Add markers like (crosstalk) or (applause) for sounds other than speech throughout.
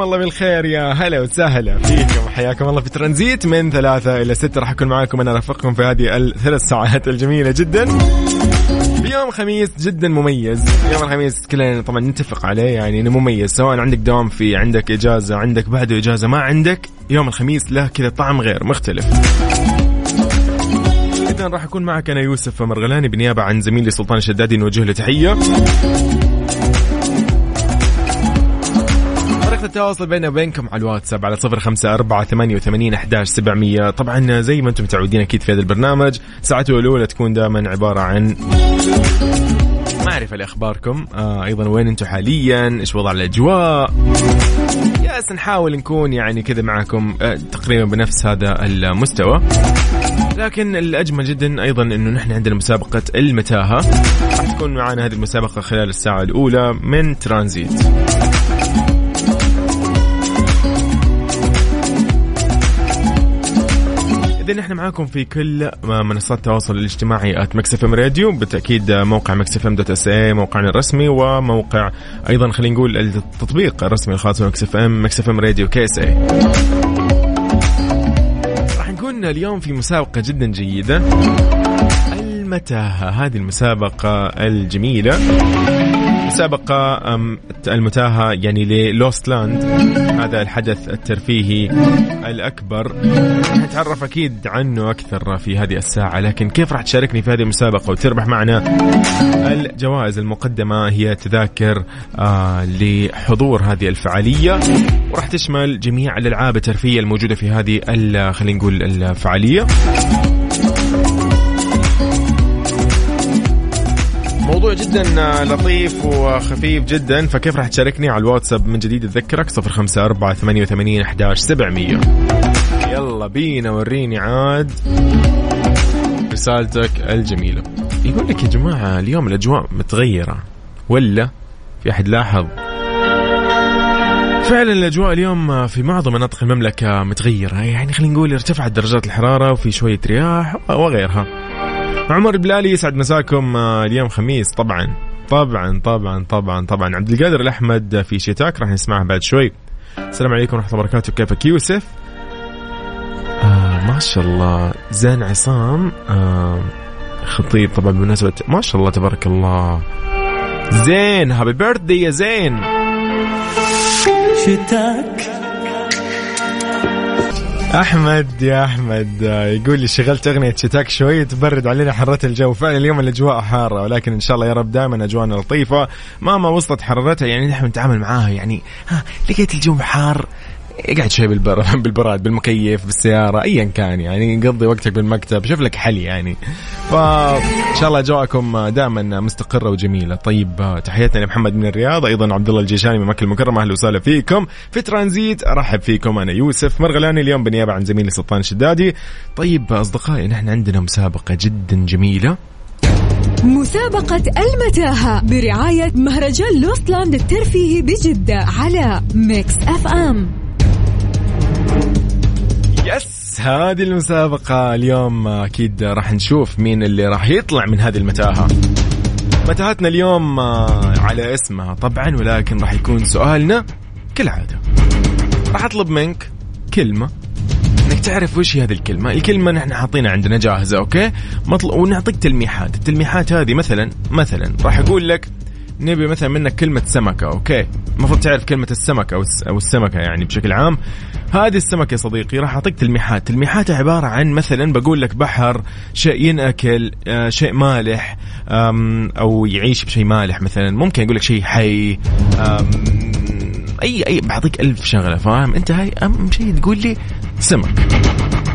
مساكم الله بالخير يا هلا وسهلا. فيكم. حياكم الله في ترانزيت من ثلاثة إلى ستة. راح أكون معاكم أنا رافقكم في هذه الثلاث ساعات الجميلة جدا. يوم خميس جدا مميز. يوم الخميس كلنا طبعا نتفق عليه يعني إنه مميز. سواء عندك دوام في عندك إجازة عندك بعده إجازة ما عندك يوم الخميس له كذا طعم غير مختلف. اذا راح أكون معك أنا يوسف مرغلاني بنيابة عن زميلي سلطان الشدادي نوجه له تحية. طريقة التواصل بيننا وبينكم على الواتساب على صفر خمسة أربعة ثمانية وثمانين أحداش سبعمية. طبعا زي ما أنتم متعودين أكيد في هذا البرنامج ساعته الأولى تكون دائما عبارة عن معرفة لأخباركم آه أيضا وين أنتم حاليا؟ إيش وضع الأجواء؟ ياس نحاول نكون يعني كذا معكم آه تقريبا بنفس هذا المستوى. لكن الأجمل جدا أيضا أنه نحن عندنا مسابقة المتاهة. تكون معنا هذه المسابقة خلال الساعة الأولى من ترانزيت. إذا نحن معاكم في كل منصات التواصل الاجتماعي at Mix FM Radio بالتأكيد موقع Mix FM dot SA موقعنا الرسمي وموقع أيضا خلينا نقول التطبيق الرسمي الخاص بمكس اف ام مكس اف ام راديو كي اس اي راح نكون اليوم في مسابقة جدا جيدة المتاهة هذه المسابقة الجميلة. مسابقة المتاهة يعني ل Lost Land. هذا الحدث الترفيهي الأكبر. نتعرف أكيد عنه أكثر في هذه الساعة لكن كيف راح تشاركني في هذه المسابقة وتربح معنا الجوائز المقدمة هي تذاكر آه لحضور هذه الفعالية؟ وراح تشمل جميع الألعاب الترفيهية الموجودة في هذه خلينا نقول الفعالية. موضوع جدا لطيف وخفيف جدا. فكيف راح تشاركني على الواتساب من جديد اذكرك 054 88 11 700 يلا بينا وريني عاد رسالتك الجميلة. يقول لك يا جماعة اليوم الأجواء متغيرة ولا في أحد لاحظ؟ فعلا الأجواء اليوم في معظم مناطق المملكة متغيرة. يعني خلينا نقول ارتفعت درجات الحرارة وفي شوية رياح وغيرها. عمر البلالي يسعد مساكم آه، اليوم خميس. طبعا طبعا طبعا طبعا طبعا. عبد القادر الأحمد في شتاك راح نسمعها بعد شوي. السلام عليكم ورحمة الله وبركاته. كيفك يوسف؟ آه ما شاء الله. زين عصام آه خطيب طبعا بمناسبه ما شاء الله تبارك الله. زين happy birthday يا زين. شتاك. أحمد يا أحمد. يقول لي شغلت أغنية شتاك شوي تبرد علينا حرارة الجو. فعلا اليوم الأجواء حارة ولكن إن شاء الله يا رب دائما أجواءنا لطيفة. مهما وصلت حرارتها يعني نحن نتعامل معاها يعني ها لقيت الجو حار. اقعد شوي بالبر... (laughs) بالبراد بالمكيف بالسيارة ايا كان يعني. قضي وقتك بالمكتب شوف لك حل يعني. فان شاء الله اجواءكم دائما مستقرة وجميلة. طيب تحياتنا لمحمد من الرياض أيضا عبد الله الجيشاني من مكة المكرمة أهلا وسهلا فيكم. في ترانزيت أرحب فيكم أنا يوسف مرغلاني اليوم بالنيابه عن زميلي سلطان الشدادي طيب أصدقائي نحن عندنا مسابقة جدا جميلة. مسابقة المتاهة برعاية مهرجان Lost Land الترفيهي بجدة على Mix FM. yes هذه المسابقة اليوم أكيد راح نشوف مين اللي راح يطلع من هذه المتاهة متاهتنا اليوم آه، على اسمها طبعا ولكن راح يكون سؤالنا كالعادة راح أطلب منك كلمة إنك تعرف وش هي هذه الكلمة، الكلمة نحن حاطينها عندنا جاهزة okay؟ مطل... ونعطيك تلميحات، التلميحات هذه مثلا مثلا راح أقول لك نبي مثلا منك كلمة سمكة أوكي؟ المفروض تعرف كلمة السمك أو الس... أو السمكة يعني بشكل عام. هذه السمكة يا صديقي راح أعطيك تلميحات، تلميحات عبارة عن مثلا بقول لك بحر، شيء ينأكل، آه شيء مالح أو يعيش بشيء مالح مثلا، ممكن أقول لك شيء حي أي أي بعطيك ألف شغلة فاهم؟ أنت هاي أهم شيء تقول لي سمك.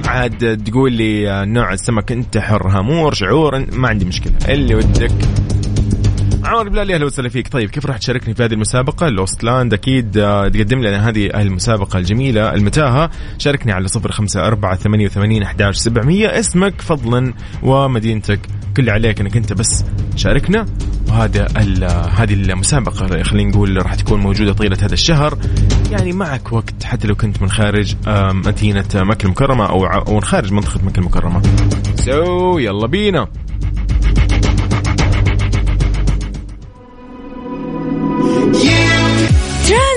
عاد تقول لي آه، نوع السمك أنت حر هامور شعور ما عندي مشكلة. اللي ودك عمر بلالي أهلا وسهلا فيك. طيب كيف راح تشاركني في هذه المسابقة؟ الاوستلاند أكيد آه، تقدم لنا هذه المسابقة الجميلة المتاهة. شاركني على صفر خمسة أربعة ثمانية وثمانين أحداش سبعمية. اسمك فضلا ومدينتك. كل اللي عليك إنك أنت بس شاركنا. وهذا هذه المسابقة خلينا نقول راح تكون موجودة طيلة هذا الشهر. يعني معك وقت حتى لو كنت من خارج آه، مدينة مكة المكرمة أو أو خارج منطقة مكة المكرمة. so يلا بينا.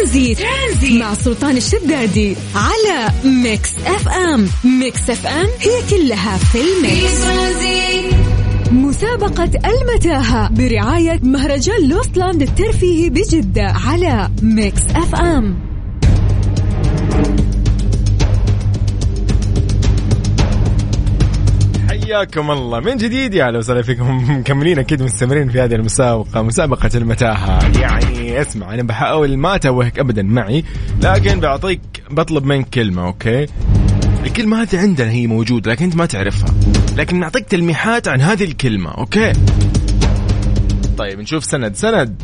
ترانزيت. ترانزيت مع سلطان الشدادي على Mix FM. Mix FM هي كلها في ال mix. مسابقة المتاهة برعاية مهرجان Lost Land الترفيهي بجدة على Mix FM. حياكم الله. من جديد يا أهلا وسهلا فيكم. (laughs) مكملين أكيد مستمرين في هذه المسابقة مسابقة المتاهة. يعني اسمع أنا بحاول ما أتوهك ابدا معي لكن بعطيك بطلب منك كلمة okay؟ الكلمة هذه عندنا هي موجودة لكن أنت ما تعرفها. لكن نعطيك تلميحات عن هذه الكلمة okay؟ طيب نشوف سند. سند.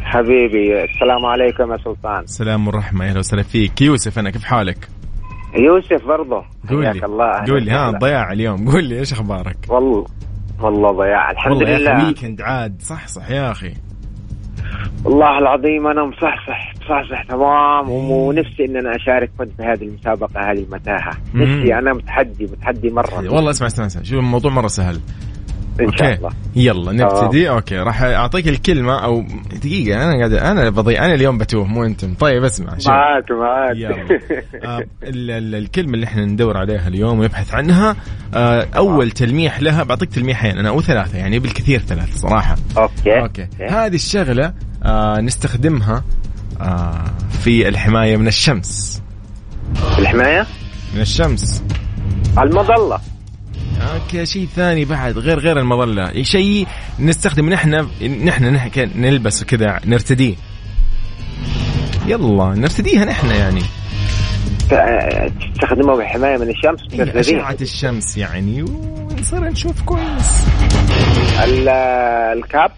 حبيبي السلام عليكم يا سلطان. السلام والرحمة أهلا وسهلا فيك. يوسف أنا كيف حالك؟ يوسف برضه. قول لي. حياك الله قول لي. ها ضياع اليوم. قول لي إيش أخبارك؟ والله والله ضياع. الحمد والله لله أخي weekend عاد. صح صح يا أخي. والله العظيم أنا مصحصح مصحصح تمام ونفسي ان أنا أشارك كنت في هذه المسابقة هذه المتاهة. نفسي أنا متحدي متحدي مرة. والله اسمع اسمع اسمع. شوف الموضوع مرة سهل. إن شاء okay. الله. يلا نبتدي. okay راح أعطيك الكلمة أو دقيقة أنا قاعد أنا بضيع أنا اليوم بتوه مو أنتم. طيب اسمع معاك معاك. يلا. آه ال- ال- الكلمة اللي إحنا ندور عليها اليوم ونبحث عنها آه أول تلميح لها بعطيك تلميحين أنا أو ثلاثة يعني بالكثير ثلاث صراحة. okay. okay. هذه الشغلة آه نستخدمها آه في الحماية من الشمس. الحماية؟ من الشمس. المظلة. okay شيء ثاني بعد غير غير المظلة. شيء نستخدم نحن نحن نحن نلبس كذا نرتديه يلا نرتديها نحن يعني. ت- تستخدمه بالحماية من الشمس إيه،. أشعة الشمس يعني ونصير نشوف كويس. ال- الكاب؟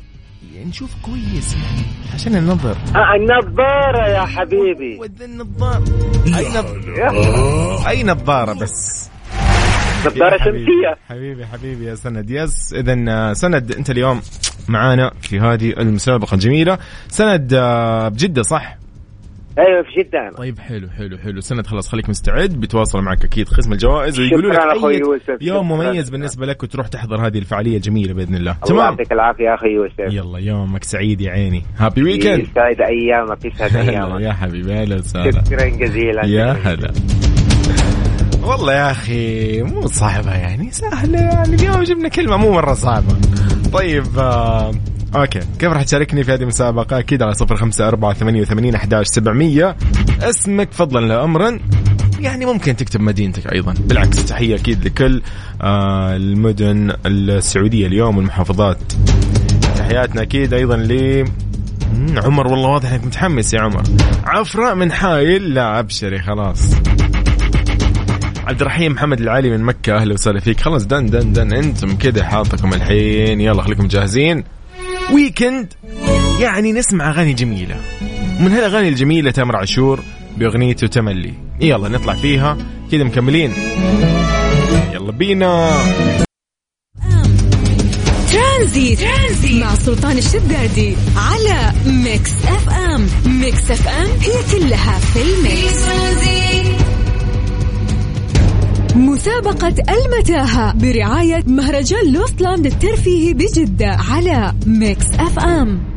يعني نشوف كويس. يعني عشان النظر. آه النظارة يا حبيبي. وذا النظارة أي نظارة أي نظارة بس. نظارة. شمسيه حبيبي حبيبي يا سند. يس إذا سند أنت اليوم معانا في هذه المسابقة الجميلة. سند آه، بجدة صح؟ أيوه في جدة أنا. طيب حلو حلو حلو. سند خلاص خليك مستعد. بيتواصل معك أكيد قسم الجوائز ويقولوا لك أخوي أي يوسف. يوم. مميز بالنسبة لك وتروح تحضر هذه الفعالية الجميلة بإذن الله. الله تمام؟ يعطيك العافية يا أخي يوسف. يلا يومك سعيد يا عيني. هابي ويكند يسعد أيامك يسعد (laughs) أيامك. يا حبيبي أهلا وسهلا. شكرا جزيلا. يا هلا. والله يا أخي مو صعبة يعني سهلة يعني. اليوم جبنا كلمة مو مرة صعبة. طيب آه أوكي. كيف راح تشاركني في هذه المسابقه أكيد على صفر خمسة أربعة ثمانية وثمانين أحداش سبعمية. أسمك فضلا لا امرا. يعني ممكن تكتب مدينتك أيضا. بالعكس تحية أكيد لكل آه المدن السعودية اليوم والمحافظات. تحياتنا أكيد أيضا ل عمر والله واضح إنك متحمس يا عمر. عفراء من حايل لا أبشري خلاص. عبد الرحيم محمد العالي من مكة أهلا وسهلا فيك. خلاص دن دن دن أنتم كده حاطكم الحين. يلا خليكم جاهزين. weekend يعني نسمع أغاني جميلة. من هالأغاني الجميلة تامر عاشور بأغنيته تملي. يلا نطلع فيها. كده مكملين. يلا بينا. ترانزيت. ترانزيت. مع سلطان الشدادي على Mix FM. Mix FM هي كلها في ال mix. مسابقة المتاهة برعاية مهرجان Lost Land الترفيهي بجدة على Mix FM.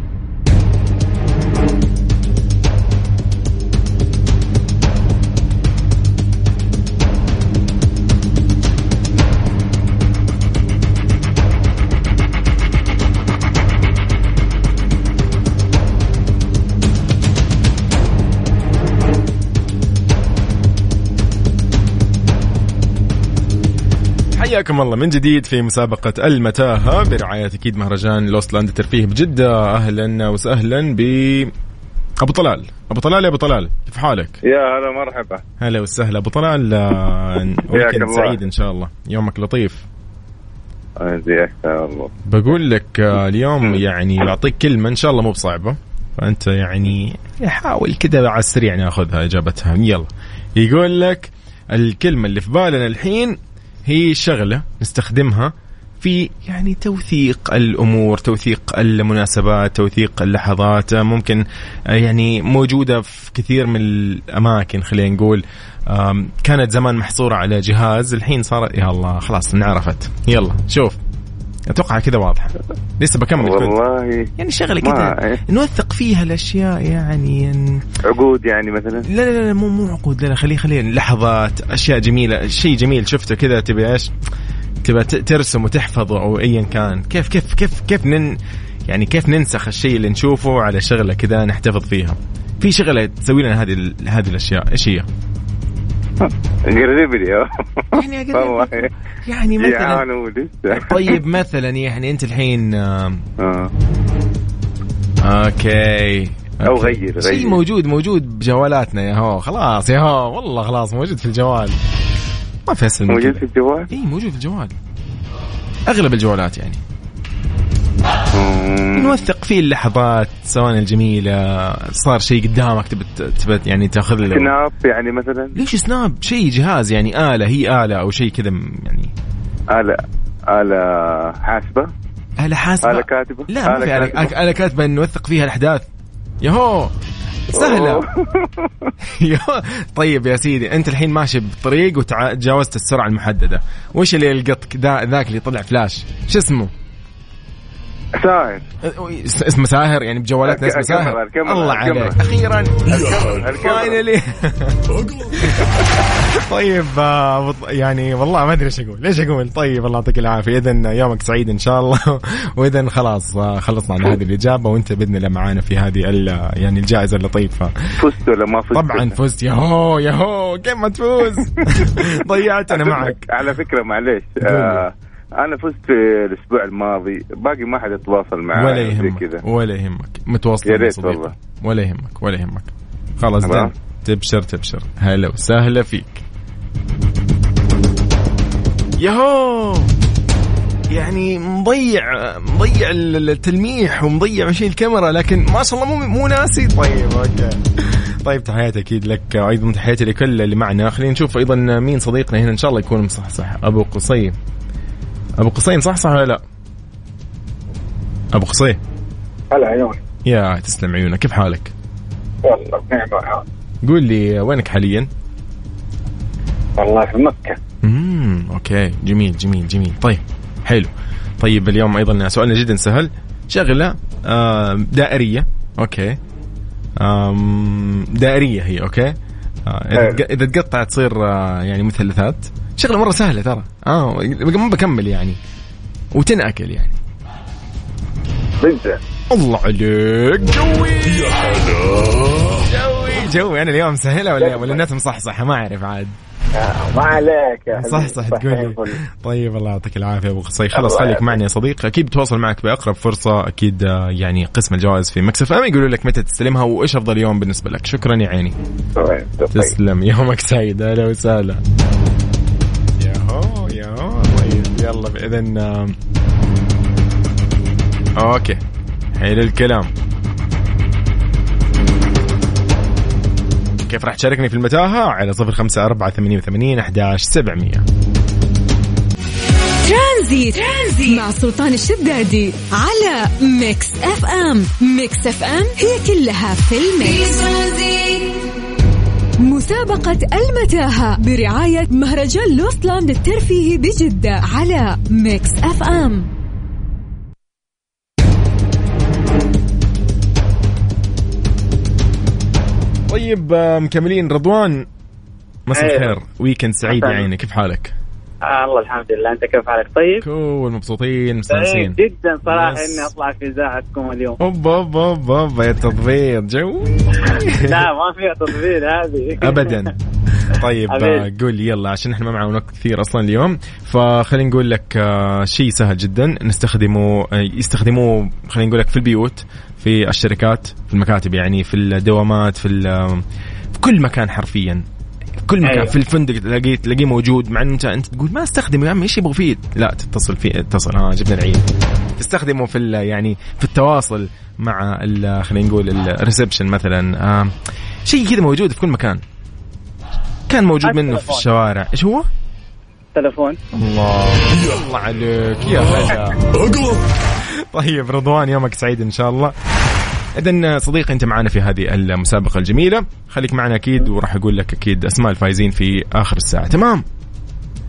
حياكم الله من جديد في مسابقة المتاهة برعاية أكيد مهرجان Lost Land. الترفيهي بجدة. أهلا وسهلا ب أبو طلال. أبو طلال يا أبو طلال كيف حالك؟ يا هلا مرحبا. هلا وسهلا. أبو طلال آه، weekend. سعيد إن شاء الله. يومك لطيف. بقول لك آه، اليوم يعني بعطيك كلمة إن شاء الله مو بصعبة. فأنت يعني حاول كذا على السريع ناخذها إجابتها. يلا. يقول لك الكلمة اللي في بالنا الحين هي شغلة نستخدمها في يعني توثيق الأمور، توثيق المناسبات، توثيق اللحظات، ممكن آه، يعني موجودة في كثير من الأماكن خلينا نقول. كانت زمان محصورة على جهاز الحين صارت يا الله خلاص انعرفت. يلا شوف. أتوقع كذا واضحة. لسه بكمل كنت والله يعني شغلة كذا إيه. نوثق فيها الأشياء يعني عقود يعني مثلا؟ لا لا لا مو مو عقود لا لا خليه خليه لحظات أشياء جميلة شيء جميل شفته كذا تبي إيش؟ تبى ترسم وتحفظه أو ايا كان. كيف كيف كيف كيف نن يعني كيف ننسخ الشيء اللي نشوفه على شغلة كذا نحتفظ فيها؟ في شغلة تسوي لنا هذه هذه الأشياء إيش هي؟ قرب لي يعني والله يعني مثلا ولسه طيب مثلا يعني أنت الحين آه. okay أو okay. غير- شيء غير. موجود موجود بجوالاتنا يا هو خلاص يا هو والله خلاص موجود في الجوال ما في أسهل موجود. في الجوال إي موجود في الجوال أغلب الجوالات يعني. نوثق فيه اللحظات سواء الجميلة صار شيء قدامك تبي تبي يعني تاخذ له. Snap يعني مثلا؟ ليش سناب؟ شيء جهاز يعني آلة هي آلة أو شيء كذا يعني. آلة آلة حاسبة؟ آلة حاسبة؟ آلة كاتبة؟ لا ما آلة في كاتبة. آلة, آلة كاتبة نوثق فيها الأحداث. يهو! سهلة. (laughs) طيب يا سيدي أنت الحين ماشي بطريق وتجاوزت السرعة المحددة. وش اللي يلقطك ذا ذاك اللي طلع فلاش؟ شو اسمه؟ ساهر. اس- اسمه ساهر يعني بجوالاتنا اسمه ساهر الله. عليك. الكاميرا. finally. طيب آه، يعني والله ما أدري إيش أقول. ليش أقول؟ طيب الله يعطيك العافية. اذا يومك سعيد إن شاء الله. (laughs) واذا خلاص آه، خلصنا عن هذه الإجابة وأنت بإذن الله معانا في هذه يعني الجائزة اللطيفة. فزت ولا ما فزت؟ طبعا فزت. ياهو ياهو كيف ما تفوز؟ (laughs) ضيعت أنا معك. على فكرة معليش. آه أنا فزت في الأسبوع الماضي باقي ما حد يتواصل معي ولا يهمك كذا. ولا يهمك. متواصل يا ريت. والله. ولا يهمك ولا يهمك. خلاص. تبشر تبشر. هلا وسهلا فيك. ياهو! يعني مضيع مضيع التلميح ومضيع شيء الكاميرا لكن ما شاء الله مو مو ناسي. طيب أوكي. طيب تحياتي أكيد لك. وأيضا تحياتي لكل اللي معنا. خلينا نشوف أيضا مين صديقنا هنا. إن شاء الله يكون مصحصح. أبو قصي. أبو قصي مصحصح ولا لا؟ أبو قصي. هلا عيوني يا تسلم عيونك كيف حالك؟ والله بنعمة قول لي وينك حاليا؟ والله في مكة. امم okay. جميل جميل جميل. طيب حلو. طيب اليوم أيضا سؤالنا جدا سهل. شغلة آه دائرية. okay. آم دائرية هي okay. آه إذا تقطع تصير آه يعني مثلثات. شغلة مرة سهلة ترى. آه ما بكمل يعني. وتنأكل يعني. بيتزا الله عليك. جوي. جوي. جوي أنا اليوم مسهله ولا ولا الناس مصحصحه ما أعرف عاد. ما عليك. يا صح صح. تقول. طيب الله يعطيك العافية أبو قصي خلاص خليك. معنا يا صديق أكيد بتواصل معك بأقرب فرصة. أكيد آه، يعني قسم الجوائز في مكسف أم يقولوا لك متى تستلمها وإيش أفضل يوم بالنسبة لك. شكرا يا عيني. تسلم. يومك سعيد. أهلا وسهلا. يا طيب يلا اذا okay. حلو الكلام. كيف راح تشاركني في المتاهة؟ على صفر خمسة أربعة ثمانية وثمانين أحداش سبعمية. ترانزيت. ترانزيت. مع سلطان الشدادي على Mix FM. Mix FM هي كلها في ال mix. ترانزيت مسابقة المتاهة برعاية مهرجان Lost Land الترفيهي بجدة على Mix FM. طيب آه، مكملين. رضوان مساء. الخير. weekend سعيد يا عيني. كيف حالك؟ آه الله الحمد لله أنت كيف حالك؟ طيب؟ cool مبسوطين مستانسين. جدا صراحة. إني أطلع في إذاعتكم اليوم. أوبا أوبا أوبا. اوبا يا تضبيط جو. (laughs) لا ما فيها تطبيل هذه. (laughs) ابدا. طيب. (laughs) آه، قول لي يلا عشان إحنا ما معنا وقت كثير أصلا اليوم. فخلينا نقول لك آه، شيء سهل جدا. نستخدمه آه، يستخدموه خلينا نقول لك في البيوت في الشركات في المكاتب يعني في الدوامات في في كل مكان حرفيا. في كل مكان أيوة. في الفندق تلاقيه تلاقيه موجود مع إنه انت أنت تقول ما استخدمه يا عمي إيش يبغى فيه؟ لا تتصل فيه اتصل. ها جبنا العيد. تستخدمه في ال- يعني في التواصل مع ال- خلينا نقول الريسبشن مثلا. آه شيء كذا موجود في كل مكان. كان موجود منه في. الشوارع. إيش هو؟ تلفون الله. الله عليك. يا هلا. طيب رضوان يومك سعيد إن شاء الله. اذا صديقي أنت معنا في هذه المسابقة الجميلة. خليك معنا أكيد وراح أقول لك أكيد أسماء الفايزين في آخر الساعة. تمام؟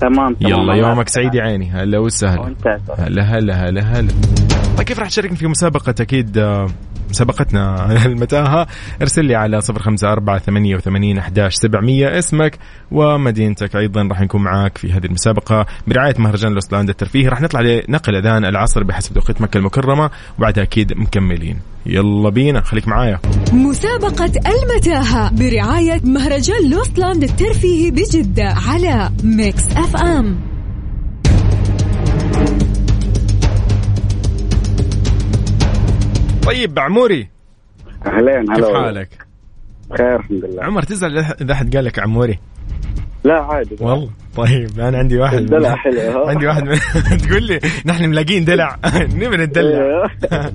تمام تمام. يلا يومك. سعيد يا عيني. هلا وسهلا. هلا هلا هلا هلا. طيب كيف راح تشاركني في مسابقة أكيد آه، مسابقتنا (laughs) المتاهة. ارسل لي على صفر خمسة أربعة ثمانية وثمانين أحداش سبعمية. اسمك ومدينتك أيضا راح نكون معاك في هذه المسابقة. برعاية مهرجان Lost Land الترفيهي راح نطلع لنقل أذان العصر بحسب توقيت مكة المكرمة وبعدها أكيد مكملين. يلا بينا خليك معايا. مسابقة المتاهة برعاية مهرجان Lost Land الترفيهي بجدة على Mix FM طيب عموري أهلين هلا كيف. حالك؟ بخير الحمد لله. عمر تزعل إذا أحد قال لك عموري. لا عادي. والله. طيب أنا عندي واحد الدلع حلو؟ عندي واحد من... (laughs) تقول لي نحن ملاقين دلع. (laughs) نبي ندلع إيه.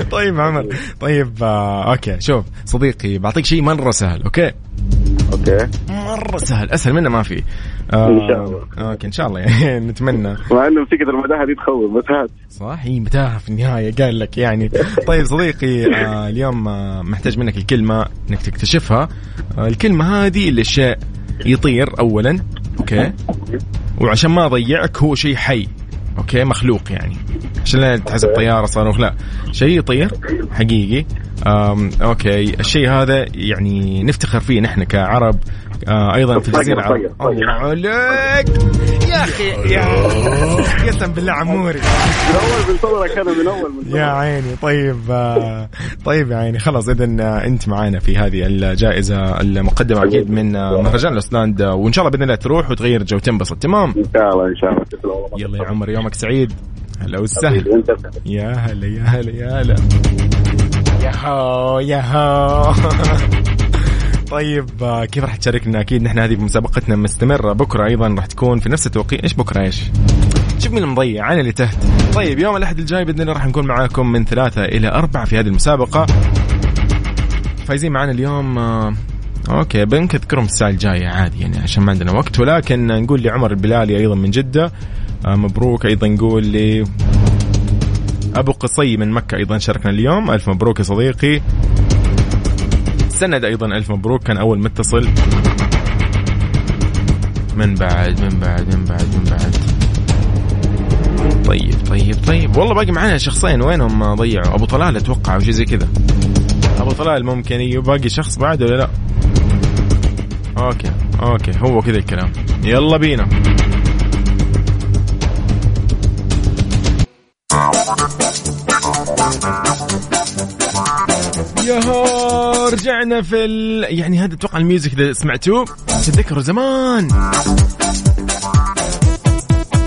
(laughs) طيب عمر. طيب آه، okay شوف صديقي بعطيك شيء مرة سهل okay؟ okay. مرة سهل أسهل منه ما في. آه، إن شاء الله. okay إن شاء الله. يعني نتمنى. مع إنه مسكة المتاهة دي تخوف بس هات. صح هي متاهه في النهاية قال لك يعني. طيب صديقي آه اليوم آه محتاج منك الكلمة إنك تكتشفها. آه الكلمة هذه اللي الشيء يطير اولا. okay؟ وعشان ما أضيعك هو شيء حي okay؟ مخلوق يعني. عشان لا تحسب طياره صاروخ لا. شيء يطير حقيقي. آم okay. الشيء هذا يعني نفتخر فيه نحن كعرب آه أيضا في الجزيرة. العربية. طير، طير. الله عليك. يا أخي يا قسم بالله عموري. من أول من صدرك أنا من أول من يا عيني. طيب آه، طيب يا عيني. خلاص اذا أنت معانا في هذه الجائزة المقدمة أكيد من آه، مهرجان الاوسلاند آه، وإن شاء الله بإذن الله تروح وتغير جو. وتنبسط تمام؟ إن شاء الله إن شاء الله. يلا يا عمر يومك سعيد. هلا وسهلا. يا هلا يا هلا يا هلا. يا هو يا هو. (laughs) طيب آه، كيف راح تشاركنا؟ أكيد نحن هذه مسابقتنا مستمرة. بكرة أيضا راح تكون في نفس التوقيت. إيش بكرة؟ إيش؟ شوف مين المضيع. أنا اللي تهت طيب يوم الأحد الجاي بإذن الله راح نكون معاكم من ثلاثة إلى أربعة في هذه المسابقة. فايزين معنا اليوم آه، أوكي بنكذكرهم الساعة الجاية عادي يعني عشان ما عندنا وقت. ولكن نقول لعمر البلالي أيضا من جدة. آه، مبروك أيضا. نقول لي أبو قصي من مكة أيضا شاركنا اليوم. ألف مبروك يا صديقي. سند أيضا. ألف مبروك. كان أول متصل. من بعد من بعد من بعد من بعد. طيب طيب طيب. والله باقي معنا شخصين. وينهم ضيعوا أبو طلال أتوقع أو شيء زي كذا. أبو طلال ممكن أيوه باقي شخص بعد ولا لا؟ okay okay. هو كذا الكلام. يلا بينا. ياهو رجعنا في ال... يعني هذا أتوقع ال music إذا سمعتوه. تتذكروا زمان.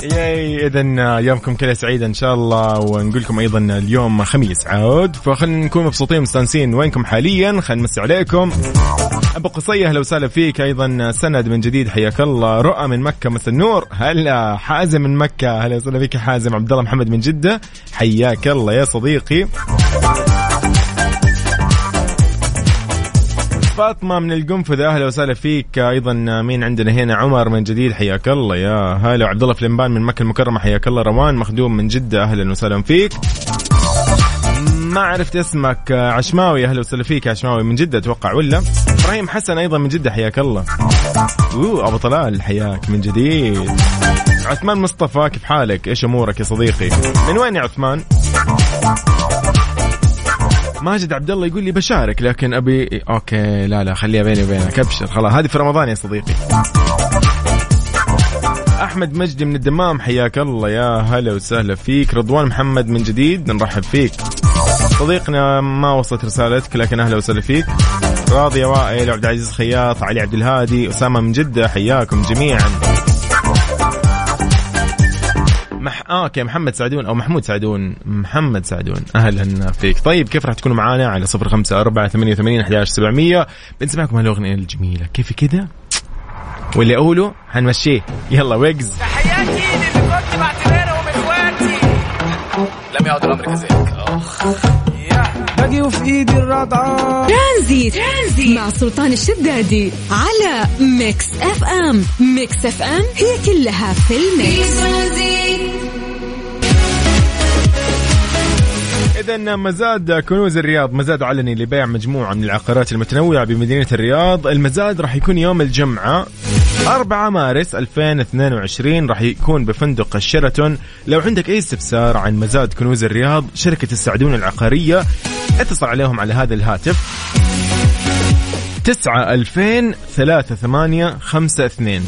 ياي اذا يومكم كذا سعيد إن شاء الله ونقول لكم أيضا اليوم خميس عود فخلينا نكون مبسوطين مستانسين وينكم حاليا. خلينا نمسي عليكم. أبو قصية أهلا وسهلا فيك. أيضا سند من جديد حياك الله. رؤى من مكة مثل النور هلا حازم من مكة. هلا وسهلا فيك حازم. عبد الله محمد من جدة. حياك الله يا صديقي. فاطمة من القنفذة أهلا وسهلا فيك. أيضا مين عندنا هنا؟ عمر من جديد حياك الله. يا هلا وعبد الله فليمبان من مكة المكرمة حياك الله. روان مخدوم من جدة أهلا وسهلا فيك. ما عرفت اسمك عشماوي أهلا وسهلا فيك عشماوي. من جدة أتوقع ولا؟ إبراهيم حسن أيضا من جدة حياك الله. أوه أبو طلال حياك من جديد. عثمان مصطفى كيف حالك؟ إيش أمورك يا صديقي؟ من وين يا عثمان؟ ماجد عبد الله يقول لي بشارك لكن ابي okay لا لا خليها بيني وبينك أبشر خلاص هذه في رمضان يا صديقي. أحمد مجدي من الدمام حياك الله يا هلا وسهلا فيك. رضوان محمد من جديد نرحب فيك. صديقنا ما وصلت رسالتك لكن أهلا وسهلا فيك. راضي وائل عبد العزيز خياط علي عبد الهادي أسامة من جدة حياكم جميعا. مح... آه أوكي محمد سعدون أو محمود سعدون. محمد سعدون أهلا فيك. طيب كيف راح تكونوا معانا؟ على صفر خمسة أربعة ثمانية وثمانين أحد سبعمية. بنسمعكم هالأغنية الجميلة. كيف كذا واللي أقوله حنمشيه. يلا ويجز. تحياتي للي كنت بعتبرهم اخواتي لم يعد الأمر كذلك. باقي وفي إيدي الرضعه ترانزيت. ترانزيت. مع سلطان الشدادي على ميكس أف أم. ميكس أف أم هي كلها في في الميكس. ترانزيت إذا مزاد كنوز الرياض. مزاد علني لبيع مجموعة من العقارات المتنوعة بمدينة الرياض. المزاد راح يكون يوم الجمعة 4 مارس 2022 راح يكون بفندق الشيراتون. لو عندك أي استفسار عن مزاد كنوز الرياض شركة السعدون العقارية اتصل عليهم على هذا الهاتف. تسعة ألفين ثلاثة ثمانية خمسة اثنين.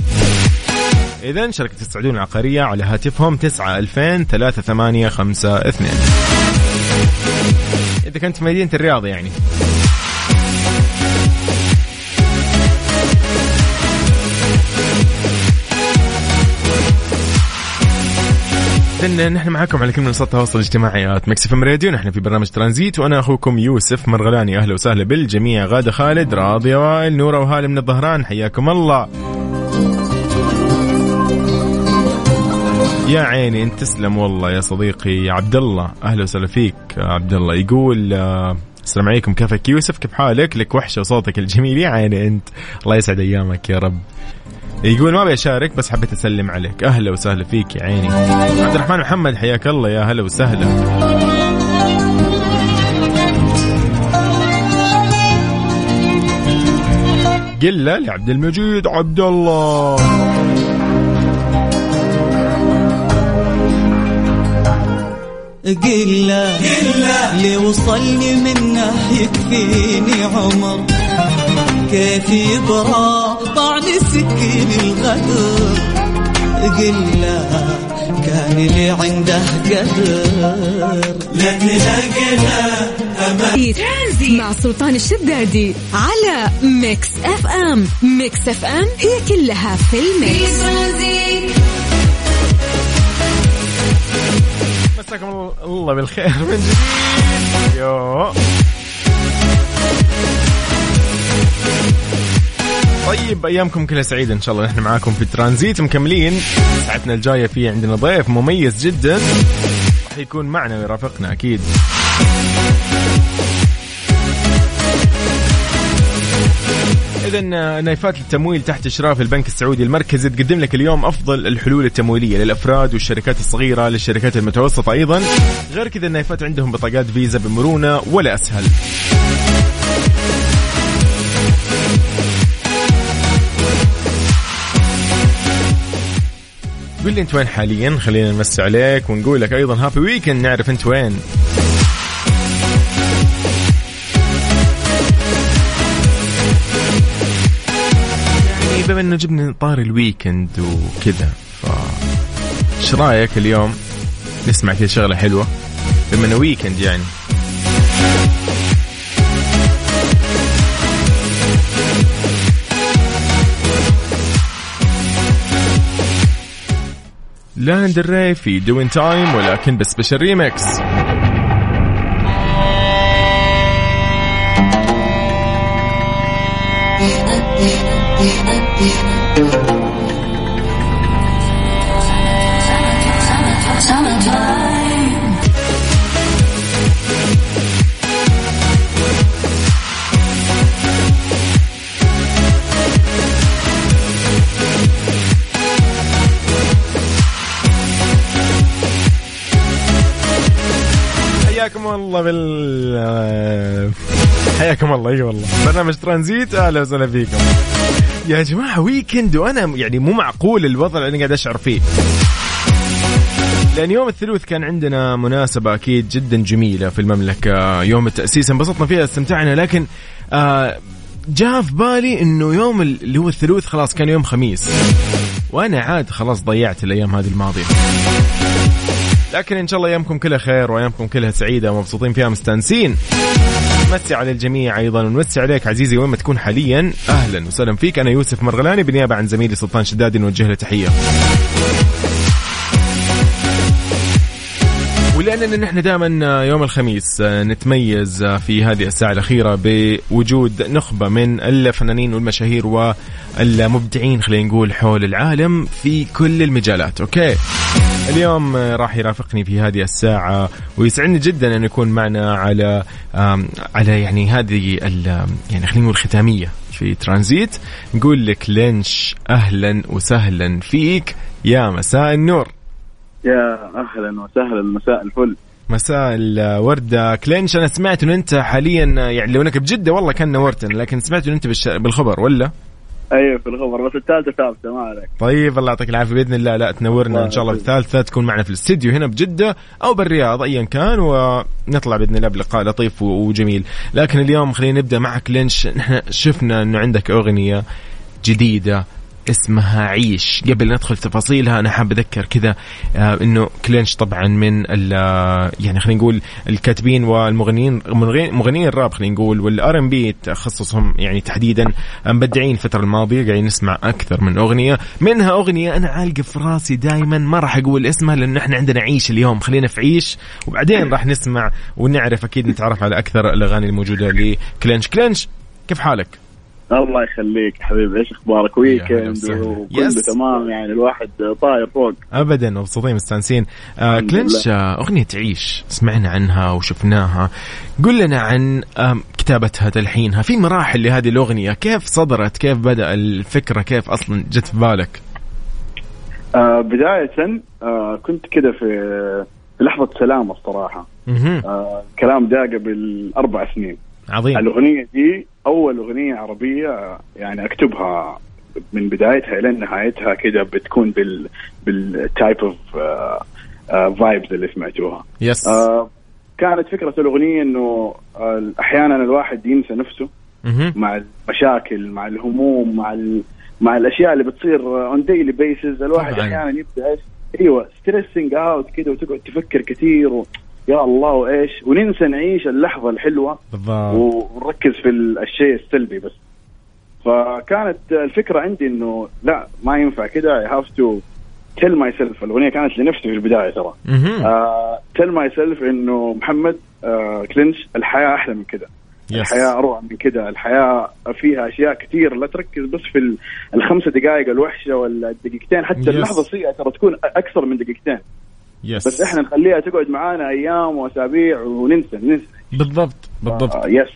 إذا شركة السعدون العقارية على هاتفهم تسعة ألفين ثلاثة ثمانية خمسة اثنين. إذا كنت في مدينة الرياض يعني. إذن نحن معكم على كل منصات التواصل الاجتماعي مكس إم راديو. نحن في برنامج ترانزيت وأنا أخوكم يوسف مرغلاني. أهلا وسهلا بالجميع. غادة خالد راضيه وائل نورة وهاله من الظهران حياكم الله. يا عيني أنت تسلم والله يا صديقي. عبد الله أهلا وسهلا فيك. عبد الله يقول آه، السلام عليكم. كيفك يوسف؟ كيف حالك؟ لك وحشة صوتك الجميل. يا عيني أنت الله يسعد أيامك يا رب. يقول ما أبي أشارك بس حبيت أسلم عليك. أهلا وسهلا فيك يا عيني. عبد الرحمن محمد حياك الله يا هلا وسهلا. قلة لعبد المجيد عبد الله قلة اللي وصلني منه يكفيني عمر. كيف يبرى طعن سكين الغدر. قلة كان اللي عنده قدر. قله ترانزيت مع سلطان الشدادي على Mix FM. Mix FM هي كلها في ال mix. مساكم الله بالخير. من (laughs) جديد يو. طيب أيامكم كلها سعيدة إن شاء الله نحن معاكم في ترانزيت مكملين. ساعتنا الجاية في عندنا ضيف مميز جدا. راح يكون معنا ويرافقنا أكيد. إذا نايفات التمويل تحت إشراف البنك السعودي المركزي تقدم لك اليوم أفضل الحلول التمويلية للأفراد والشركات الصغيرة للشركات المتوسطة أيضا. غير كذا النايفات عندهم بطاقات فيزا بمرونة ولا أسهل. قول لي أنت وين حاليا؟ خلينا نمسي عليك ونقول لك أيضا happy weekend نعرف أنت وين. بما إنه جبنا طاري ال weekend وكذا ف إيش رأيك اليوم؟ نسمع كذا شغلة حلوة. بما إنه weekend يعني. لاند الري في دوين تايم ولكن بسبيشال ريمكس (laughs) حياكم الله بال حياكم الله إي والله. برنامج ترانزيت أهلا وسهلا فيكم. يا جماعة ويكند وأنا يعني مو معقول الوضع اللي أنا قاعد أشعر فيه. لأن يوم الثلاث كان عندنا مناسبة أكيد جدا جميلة في المملكة. يوم التأسيس انبسطنا فيها استمتعنا لكن آه جاء في بالي إنه يوم اللي هو الثلاث خلاص كان يوم خميس. وأنا عاد خلاص ضيعت الأيام هذه الماضية. لكن إن شاء الله أيامكم كلها خير وأيامكم كلها سعيدة ومبسوطين فيها مستانسين. نمسي على الجميع أيضا ونمسي عليك عزيزي وين ما تكون حاليا. أهلا وسهلا فيك. أنا يوسف مرغلاني بالنيابه عن زميلي سلطان شدادي نوجه له تحية. ولأننا نحن دائما يوم الخميس نتميز في هذه الساعة الأخيرة بوجود نخبة من الفنانين والمشاهير والمبدعين خلينا نقول حول العالم في كل المجالات. أوكي. اليوم راح يرافقني في هذه الساعة ويسعدني جدا أن يكون معنا على على يعني هذه ال- يعني خلينا نقول ختامية في ترانزيت. نقول لك لينش أهلا وسهلا فيك. يا مساء النور. يا أهلا وسهلا مساء الفل. مساء الوردة كلينش أنا سمعت أنه أنت حاليا يعني لو أنك بجدة والله كان نورتنا لكن سمعت أنه أنت بالخبر ولا؟ أيوه في الخبر بس الثالثة ثابتة ما عليك. طيب الله يعطيك العافية بإذن الله. لا تنورنا إن شاء الله في الثالثة تكون معنا في الاستديو هنا بجدة أو بالرياض ايا كان ونطلع بإذن الله بلقاء لطيف وجميل. لكن اليوم خلينا نبدأ معك لينش. نحن شفنا إنه عندك أغنية جديدة اسمها عيش. قبل ندخل في تفاصيلها أنا حاب أذكر كذا آه إنه كلينش طبعا من آه، يعني خلينا نقول الكاتبين والمغنيين مغنيين الراب خلينا نقول وال R&B تخصصهم يعني تحديدا مبدعين الفترة الماضية قاعدين نسمع أكثر من أغنية. منها أغنية أنا عالقة في راسي دائما ما راح أقول اسمها لأنه إحنا عندنا عيش اليوم. خلينا في عيش وبعدين راح نسمع ونعرف أكيد نتعرف على أكثر الأغاني الموجودة لكلينش. كلينش كيف حالك؟ الله يخليك حبيبي إيش أخبارك؟ weekend. وكله. تمام يعني الواحد طاير فوق. ابدا مبسوطين مستانسين. آه كلينش. آه أغنية عيش سمعنا عنها وشفناها. قل لنا عن آم، كتابتها تلحينها في مراحل لهذه الأغنية. كيف صدرت؟ كيف بدأ الفكرة؟ كيف أصلا جت في بالك؟ آه بداية آه كنت كده في لحظة سلامة الصراحة. آه الكلام ده قبل أربع سنين. عظيم. الأغنية دي أول أغنية عربية يعني أكتبها من بدايتها إلى نهايتها كده بتكون بال بال type of vibes اللي سمعتوها yes آه كانت فكرة الأغنية إنه آه أحيانا الواحد ينسى نفسه. مع المشاكل مع الهموم مع ال... مع الأشياء اللي بتصير on daily basis الواحد. أحيانا يبدأ إيوه stressing out كده وتقعد تفكر كثير و... يا الله وايش وننسى نعيش اللحظة الحلوة بالضبط. ونركز في ال- الشيء السلبي بس. فكانت الفكرة عندي إنه لا ما ينفع كده. I have to tell myself الأغنية كانت لنفسي في البداية ترى. tell myself إنه محمد آه كلينش الحياة أحلى من كده. yes. الحياة أروع من كده. الحياة فيها أشياء كثير لا تركز بس في ال- الخمسة دقائق الوحشة ولا الدقيقتين حتى yes. اللحظة السيئة ترى تكون أكثر من دقيقتين. yes بس إحنا نخليها تقعد معانا أيام وأسابيع وننسى ننسى. بالضبط بالضبط. yes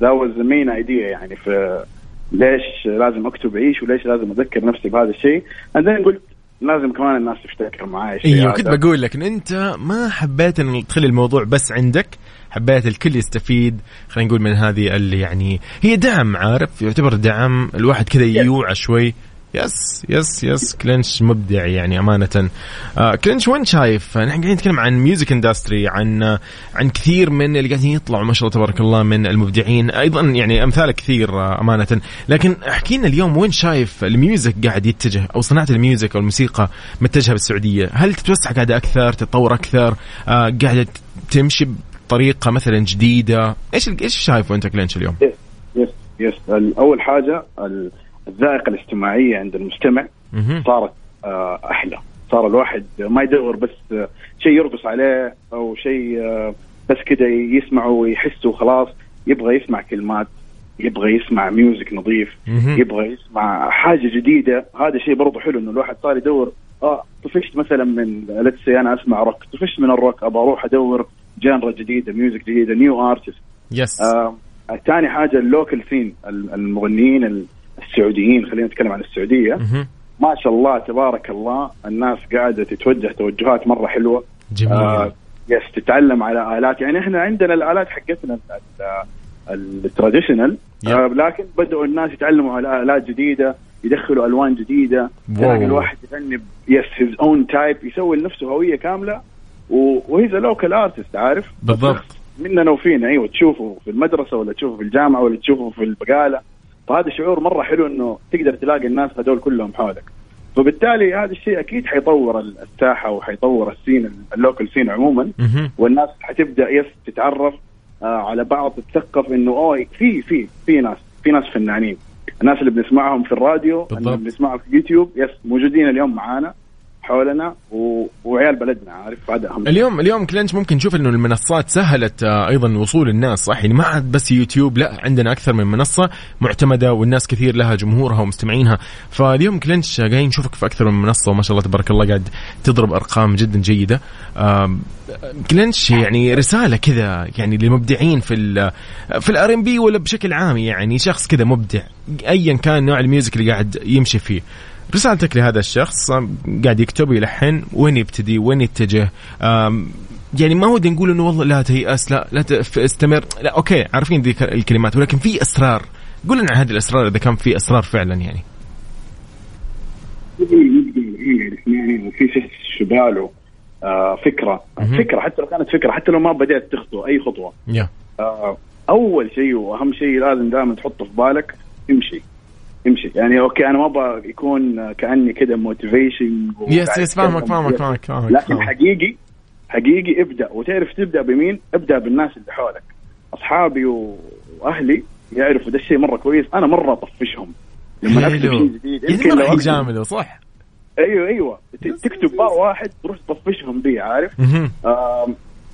that was main idea يعني في ليش لازم أكتب عيش وليش لازم أذكر نفسي بهذا الشيء. بعدين قلت لازم كمان الناس تفتكر معاي أيوه. كنت بقول لك إن أنت ما حبيت إن تخلي الموضوع بس عندك حبيت الكل يستفيد. خلينا نقول من هذه اللي يعني هي دعم عارف؟ يعتبر دعم. الواحد كذا يوعى شوي. yes yes yes كلينش مبدع يعني أمانة. آه كلينش وين شايف؟ نحن قاعدين نتكلم عن music industry عن آه، عن كثير من اللي قاعدين يطلعوا ما شاء الله تبارك الله من المبدعين. أيضا يعني أمثال كثير آه أمانة. لكن احكي لنا اليوم وين شايف ال music قاعد يتجه أو صناعة الميوزك أو الموسيقى متجهة بالسعودية؟ هل تتوسع قاعدة أكثر تتطور أكثر؟ آه قاعدة تمشي بطريقة مثلا جديدة؟ إيش إيش شايفه انت كلينش اليوم؟ يس يس يس اول حاجة ال- الذائقة الاجتماعية عند المستمع. صارت آه، أحلى. صار الواحد ما يدور بس آه، شيء يرقص عليه أو شيء آه، بس كده يسمعه ويحسه وخلاص يبغى يسمع كلمات يبغى يسمع music نظيف. يبغى يسمع حاجة جديدة. هذا شيء برضه حلو إنه الواحد صار يدور آه طفشت مثلا من let's أنا أسمع روك طفشت من الروك أبغى أروح أدور genre جديدة music جديدة new artist يس آه ثاني حاجة ال local scene المغنيين السعوديين خلينا نتكلم عن السعودية. ما شاء الله تبارك الله الناس قاعدة تتوجه توجهات مرة حلوة. جميل. آه يس تتعلم على آلات. يعني إحنا عندنا الآلات حقتنا ال- ال- ال traditional. آه لكن بدأوا الناس يتعلموا على آلات جديدة يدخلوا ألوان جديدة. تلاقي الواحد يغني يس his own type يسوي لنفسه هوية كاملة. و he's local artist عارف؟ بالضبط. مننا وفينا أيوه تشوفه في المدرسة ولا تشوفه في الجامعة ولا تشوفه في البقالة. فهذا شعور مرة حلو إنه تقدر تلاقي الناس هذول كلهم حولك فبالتالي هذا الشيء أكيد حيطور الساحة وحيطور ال scene ال local scene عموما. والناس حتبدأ يس تتعرف آه على بعض تتثقف إنه أوه في في في ناس في ناس فنانين الناس اللي بنسمعهم في الراديو بالضبط. اللي بنسمعهم في يوتيوب يس موجودين اليوم معانا حولنا و... وعيال بلدنا عارف؟ هذا اهم. اليوم اليوم كلينش ممكن نشوف إنه المنصات سهلت آه، أيضا وصول الناس. صح يعني ما عاد بس يوتيوب لا عندنا أكثر من منصة معتمدة والناس كثير لها جمهورها ومستمعينها. فاليوم كلينش قاعدين نشوفك في أكثر من منصة وما شاء الله تبارك الله قاعد تضرب أرقام جدا جيدة. كلينش يعني رسالة كذا يعني للمبدعين في ال في ال R&B ولا بشكل عام يعني شخص كذا مبدع ايا كان نوع ال music اللي قاعد يمشي فيه. رسالتك لهذا الشخص قاعد يكتب يلحن وين يبتدي وين يتجه. يعني ما ودي نقول إنه والله لا تيأس لا لا استمر. لا أوكي عارفين ذيك الكلمات ولكن في اسرار قول لنا عن هذه الاسرار إذا كان في اسرار فعلا يعني. وفي شخص شباله آه فكرة. فكرة حتى لو كانت فكرة حتى لو ما بدأت تخطو أي خطوة. آه أول شيء وأهم شيء لازم دائما تحطه في بالك امشي. امشي يعني أوكي أنا ما أبغى يكون كأني كده motivation يس يس فاهمك فاهمك فاهمك لكن. حقيقي حقيقي ابدأ. وتعرف تبدأ بمين؟ ابدأ بالناس اللي حولك. أصحابي وأهلي يعرفوا ده الشيء مرة كويس. أنا مرة أطفشهم. لما أكتب شيء جديد يعني يمكن لو يجاملوا صح؟ أيوه أيوه. تكتب بار واحد تروح تطفشهم بيه عارف؟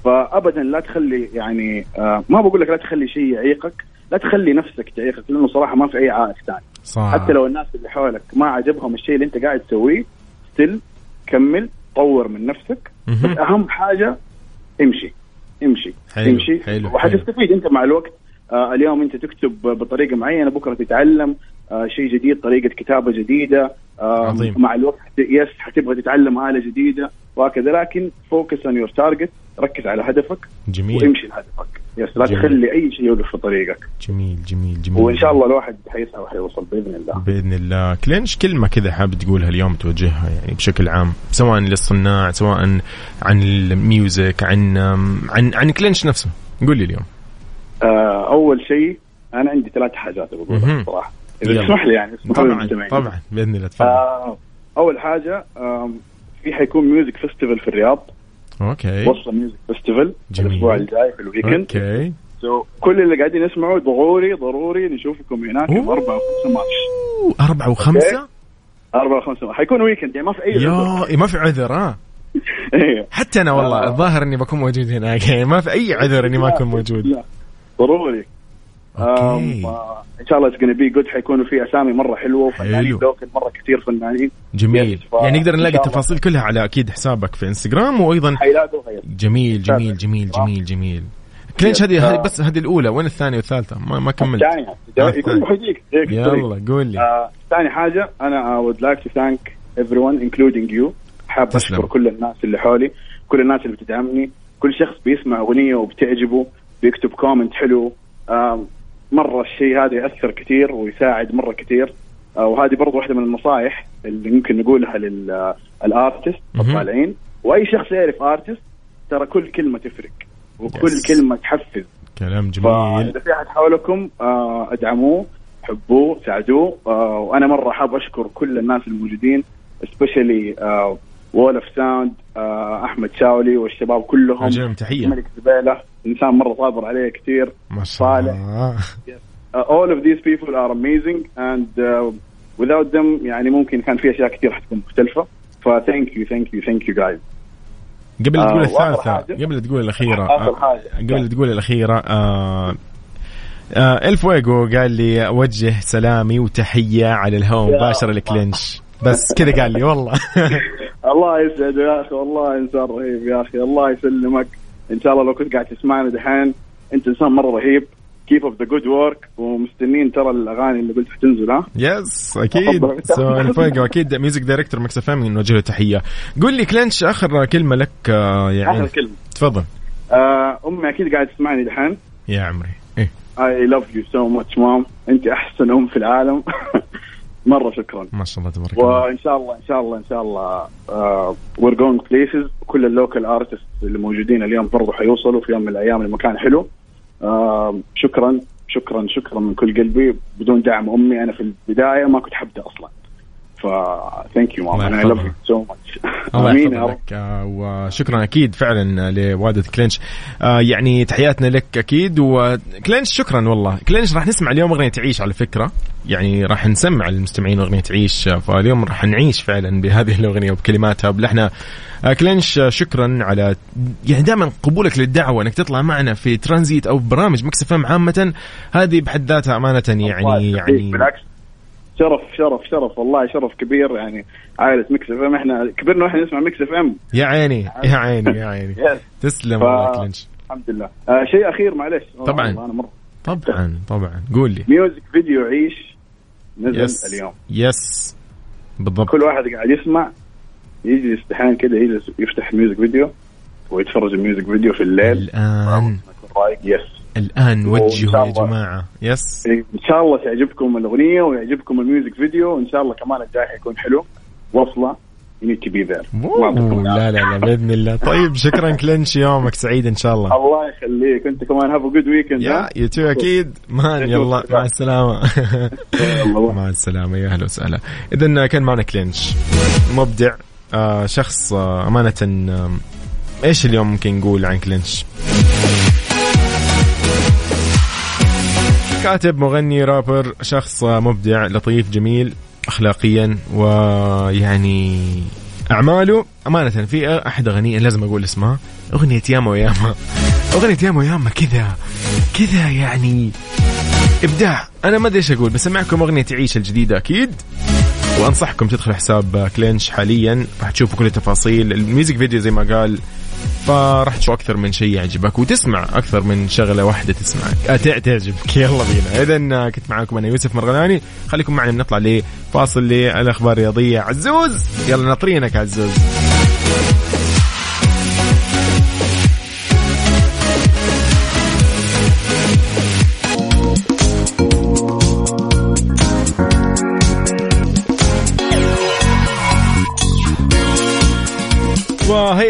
فابدا لا تخلي يعني ما بقول لك لا تخلي شيء يعيقك. لا تخلي نفسك تعيقك لأنه صراحة ما في أي عائق ثاني. صح. حتى لو الناس اللي حولك ما عجبهم الشيء اللي انت قاعد تسويه still كمل طور من نفسك. مهم. بس أهم حاجة امشي. امشي. حلو، امشي. حلو، وحتستفيد انت مع الوقت. آه اليوم انت تكتب بطريقة معينة بكرة تتعلم آه شيء جديد طريقة كتابة جديدة آه عظيم. مع الوقت يس حتبغى تتعلم آلة جديدة وهكذا. لكن focus on your target ركز على هدفك جميل. وامشي لهدفك. يس لا. تخلي أي شيء يوقف في طريقك. جميل جميل جميل. وإن شاء الله الواحد حيسعى وحيوصل بإذن الله. بإذن الله. كلينش كلمة كذا حابب تقولها اليوم توجهها يعني بشكل عام سواء للصناع سواء عن ال music عن عن عن كلينش نفسه. قول لي اليوم. آه أول شيء أنا عندي ثلاث حاجات. بقولها صراحة. إذا. تسمح لي يعني طبعا. طبعا بإذن الله تفضل. آه أول حاجة آم، في حيكون music festival في الرياض. أوكي وصل music festival. الأسبوع الجاي في ال weekend أوكي so كل اللي قاعدين يسمعوا ضروري ضروري نشوفكم هناك في أوه. أربعة وخمسة March أربعة وخمسة أربعة وخمسة March حيكون weekend يعني ما في أي عذر. يا ما في عذر ها (laughs) إيه. حتى أنا والله آه. الظاهر إني بكون موجود هناك يعني ما في أي عذر إني ما أكون موجود. ضروري أوكي. آه، إن شاء الله it's be good حيكونوا في أسامي مرة حلوة وفنانين. local مرة كثير فنانين. جميل. ف- يعني نقدر نلاقي. التفاصيل كلها على أكيد حسابك في إنستغرام وأيضا حيلاقوا جميل جميل جميل جميل جميل. كلينش هذه هذه بس هذه الأولى. وين الثانية والثالثة؟ ما ما كملت. الثانية. آه، يكون. يلا قول لي. آه، ثاني حاجة أنا I would like to thank everyone including you. حاب. أشكر كل الناس اللي حولي كل الناس اللي بتدعمني. كل شخص بيسمع أغنية وبتعجبه بيكتب comment حلو. مرة الشيء هذا يأثر كثير ويساعد مرة كثير. آه، وهذه برضو واحدة من النصائح اللي ممكن نقولها لل artist مهم. الطالعين. وأي شخص يعرف artist ترى كل كلمة تفرق وكل Yes. كلمة تحفز. كلام جميل. فاذا في احد حولكم آه، ادعموه حبوه ساعدوه. آه، وأنا مرة حاب أشكر كل الناس الموجودين specially Wall of Sound أحمد شاولي والشباب كلهم. أجل تحية. ملك زبيلة إنسان مرة صابر عليه كثير. ما شاء. الله. All of these people are amazing and uh, without them يعني ممكن كان في أشياء كثير حتكون مختلفة. ف thank you thank you thank you guys. قبل آه، تقول الثالثة قبل تقول الأخيرة آه، حاجة. قبل تقول الأخيرة آه آه الفويجو قال لي أوجه سلامي وتحية على الهواء مباشرة. لكلينش. بس كذا قال لي والله. (laughs) الله يسعده يا أخي والله إنسان رهيب يا أخي الله يسلمك. إن شاء الله لو كنت قاعد تسمعنا دحين أنت إنسان مرة رهيب. keep up the good work ومستنين ترى الأغاني اللي قلت حتنزل ها؟ يس أكيد. so أكيد music director Mix FM نوجه له تحية. قول لي كلينش آخر كلمة لك يا آخر كلمة. تفضل. آه أمي أكيد قاعد تسمعني دحين. يا عمري. إيه. I love you so much mom. أنت أحسن أم في العالم. (laughs) مرة شكرا. ما شاء الله تبارك الله. وإن شاء الله إن شاء الله إن شاء الله we're going places كل ال local artists اللي موجودين اليوم برضو حيوصلوا في يوم من الأيام لمكان حلو. آه، شكرا شكرا شكرا من كل قلبي. بدون دعم أمي أنا في البداية ما كنت حبدأ أصلا. ف thank you ماما أنا love. so much أمين يا رب. لك آه، وشكرا أكيد فعلا لوالدة كلينش. آه، يعني تحياتنا لك أكيد. وكلينش شكرا والله. كلينش راح نسمع اليوم أغنية تعيش على فكرة. يعني راح نسمع المستمعين أغنية تعيش. فاليوم راح نعيش فعلا بهذه (laughs) الأغنية وبكلماتها وبلحنها. آه، كلينش شكرا على يعني دائما قبولك للدعوة إنك تطلع معنا في ترانزيت أو برامج ميكس اف إم عامة. هذه بحد ذاتها أمانة يعني يعني بالعكس شرف شرف شرف. والله شرف كبير يعني عائلة ميكس اف ام. إحنا كبرنا وإحنا نسمع ميكس اف ام. يا عيني يا عيني يا عيني. (laughs) تسلم ف- والله كلينش. الحمد لله. آه شيء أخير معلش طبعاً. أنا مرة. طبعا طبعا. قول لي. music video عيش. نزل yes اليوم. yes بالضبط. كل واحد قاعد يسمع يجي استحيان كذا يجلس يفتح music video ويتفرج ال music video في الليل. الآن. رايق yes الآن وجهوا يا. جماعة. yes إن شاء الله تعجبكم الأغنية ويعجبكم ال music video. وان شاء الله كمان الجاي حيكون حلو. وصلة. You need to be there. أوه، لا لا لا بإذن الله. طيب شكرا (laughs) كلينش يومك سعيد إن شاء الله. الله يخليك. أنت كمان have good weekend يا يوتيوب أكيد. man يلا مع السلامة. مع السلامة. يا أهلا وسهلا. اذا كان معنا كلينش. مبدع. آه شخص آه أمانة آه إيش اليوم ممكن نقول عن كلينش؟ كاتب مغني رابر شخص مبدع لطيف جميل اخلاقيا ويعني أعماله أمانة في أحد أغانيه لازم أقول اسمها أغنية ياما وياما. أغنية ياما وياما كذا كذا يعني إبداع. أنا ما أدري إيش أقول بسمعكم أغنية تعيش الجديدة أكيد. وأنصحكم تدخلوا حساب كلينش حاليا راح تشوفوا كل التفاصيل. ال music video زي ما قال فراح تشوف أكثر من شيء يعجبك وتسمع أكثر من شغلة واحدة تسمعك. آه، تع- تعجبك. يلا بينا. اذا كنت معاكم أنا يوسف مرغلاني. خليكم معنا نطلع لفاصل للأخبار الرياضية. عزوز! يلا ناطرينك عزوز.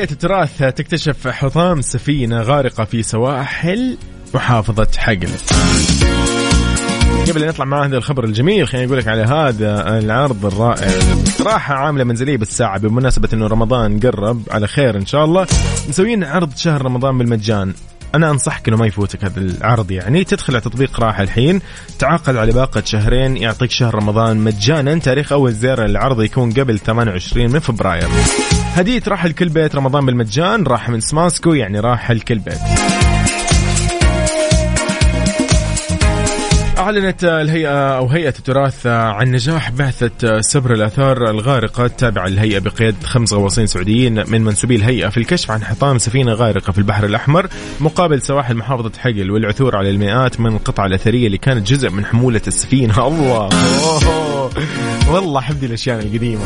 وهيئة التراث تكتشف حطام سفينة غارقة في سواحل محافظة حقل. قبل نطلع مع هذا الخبر الجميل خليني أقول لك على هذا العرض الرائع. راحة عاملة منزلية بالساعة بمناسبة أنه رمضان قرب على خير إن شاء الله. مسويين عرض شهر رمضان بالمجان. أنا أنصحك إنه ما يفوتك هذا العرض يعني. تدخل على تطبيق راحة الحين. تعاقد على باقة شهرين يعطيك شهر رمضان مجانا. تاريخ أول زيارة للعرض يكون قبل 28 من فبراير. هديه راحه لكل بيت رمضان بالمجان راحه من سماسكو يعني راحه لكل بيت. أعلنت الهيئة أو هيئة التراث عن نجاح بعثة سبر الآثار الغارقة التابعة للهيئة بقيادة خمس غواصين سعوديين من منسوبي الهيئة في الكشف عن حطام سفينة غارقة في البحر الأحمر مقابل سواحل محافظة حقل والعثور على المئات من القطع الأثرية اللي كانت جزء من حمولة السفينة. (laughs) الله. والله حبدي الأشياء القديمة.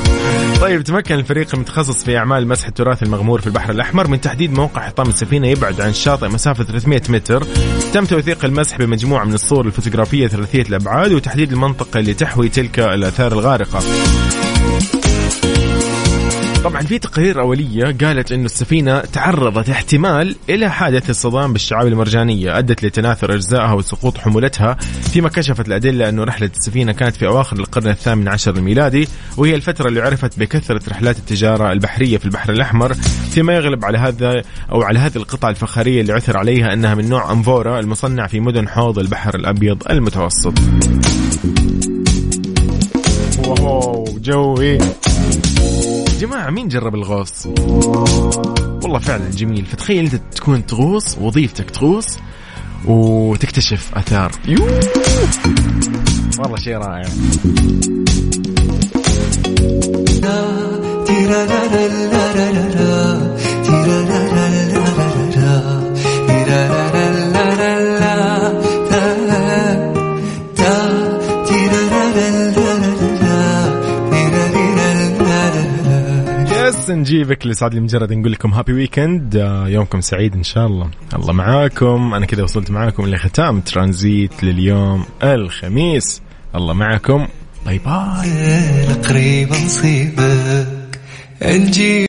طيب تمكن الفريق المتخصص في أعمال مسح التراث المغمور في البحر الأحمر من تحديد موقع حطام السفينة يبعد عن الشاطئ مسافة 300 متر. تم توثيق المسح بمجموعة من الصور الفوتوغرافية ثلاثية الأبعاد وتحديد المنطقة اللي تحوي تلك الآثار الغارقة. طبعا في تقارير أولية قالت أنه السفينة تعرضت احتمال إلى حادث الصدام بالشعاب المرجانية أدت لتناثر أجزائها وسقوط حمولتها فيما كشفت الأدلة أنه رحلة السفينة كانت في أواخر القرن الثامن عشر الميلادي وهي الفترة اللي عرفت بكثرة رحلات التجارة البحرية في البحر الأحمر فيما يغلب على هذا أو على هذه القطع الفخارية اللي عثر عليها أنها من نوع أنفورا المصنع في مدن حوض البحر الأبيض المتوسط. واو جوي جماعة مين جرب الغوص؟ والله فعلا جميل فتخيل إنت تكون تغوص وظيفتك تغوص وتكتشف آثار يوه. والله شيء رائع اللي سعد لي مجرد نقول لكم هابي ويكند يومكم سعيد إن شاء الله. الله معاكم. أنا كذا وصلت معاكم لختام ترانزيت لليوم الخميس. الله معكم. باي باي قريب نصيبك. نجي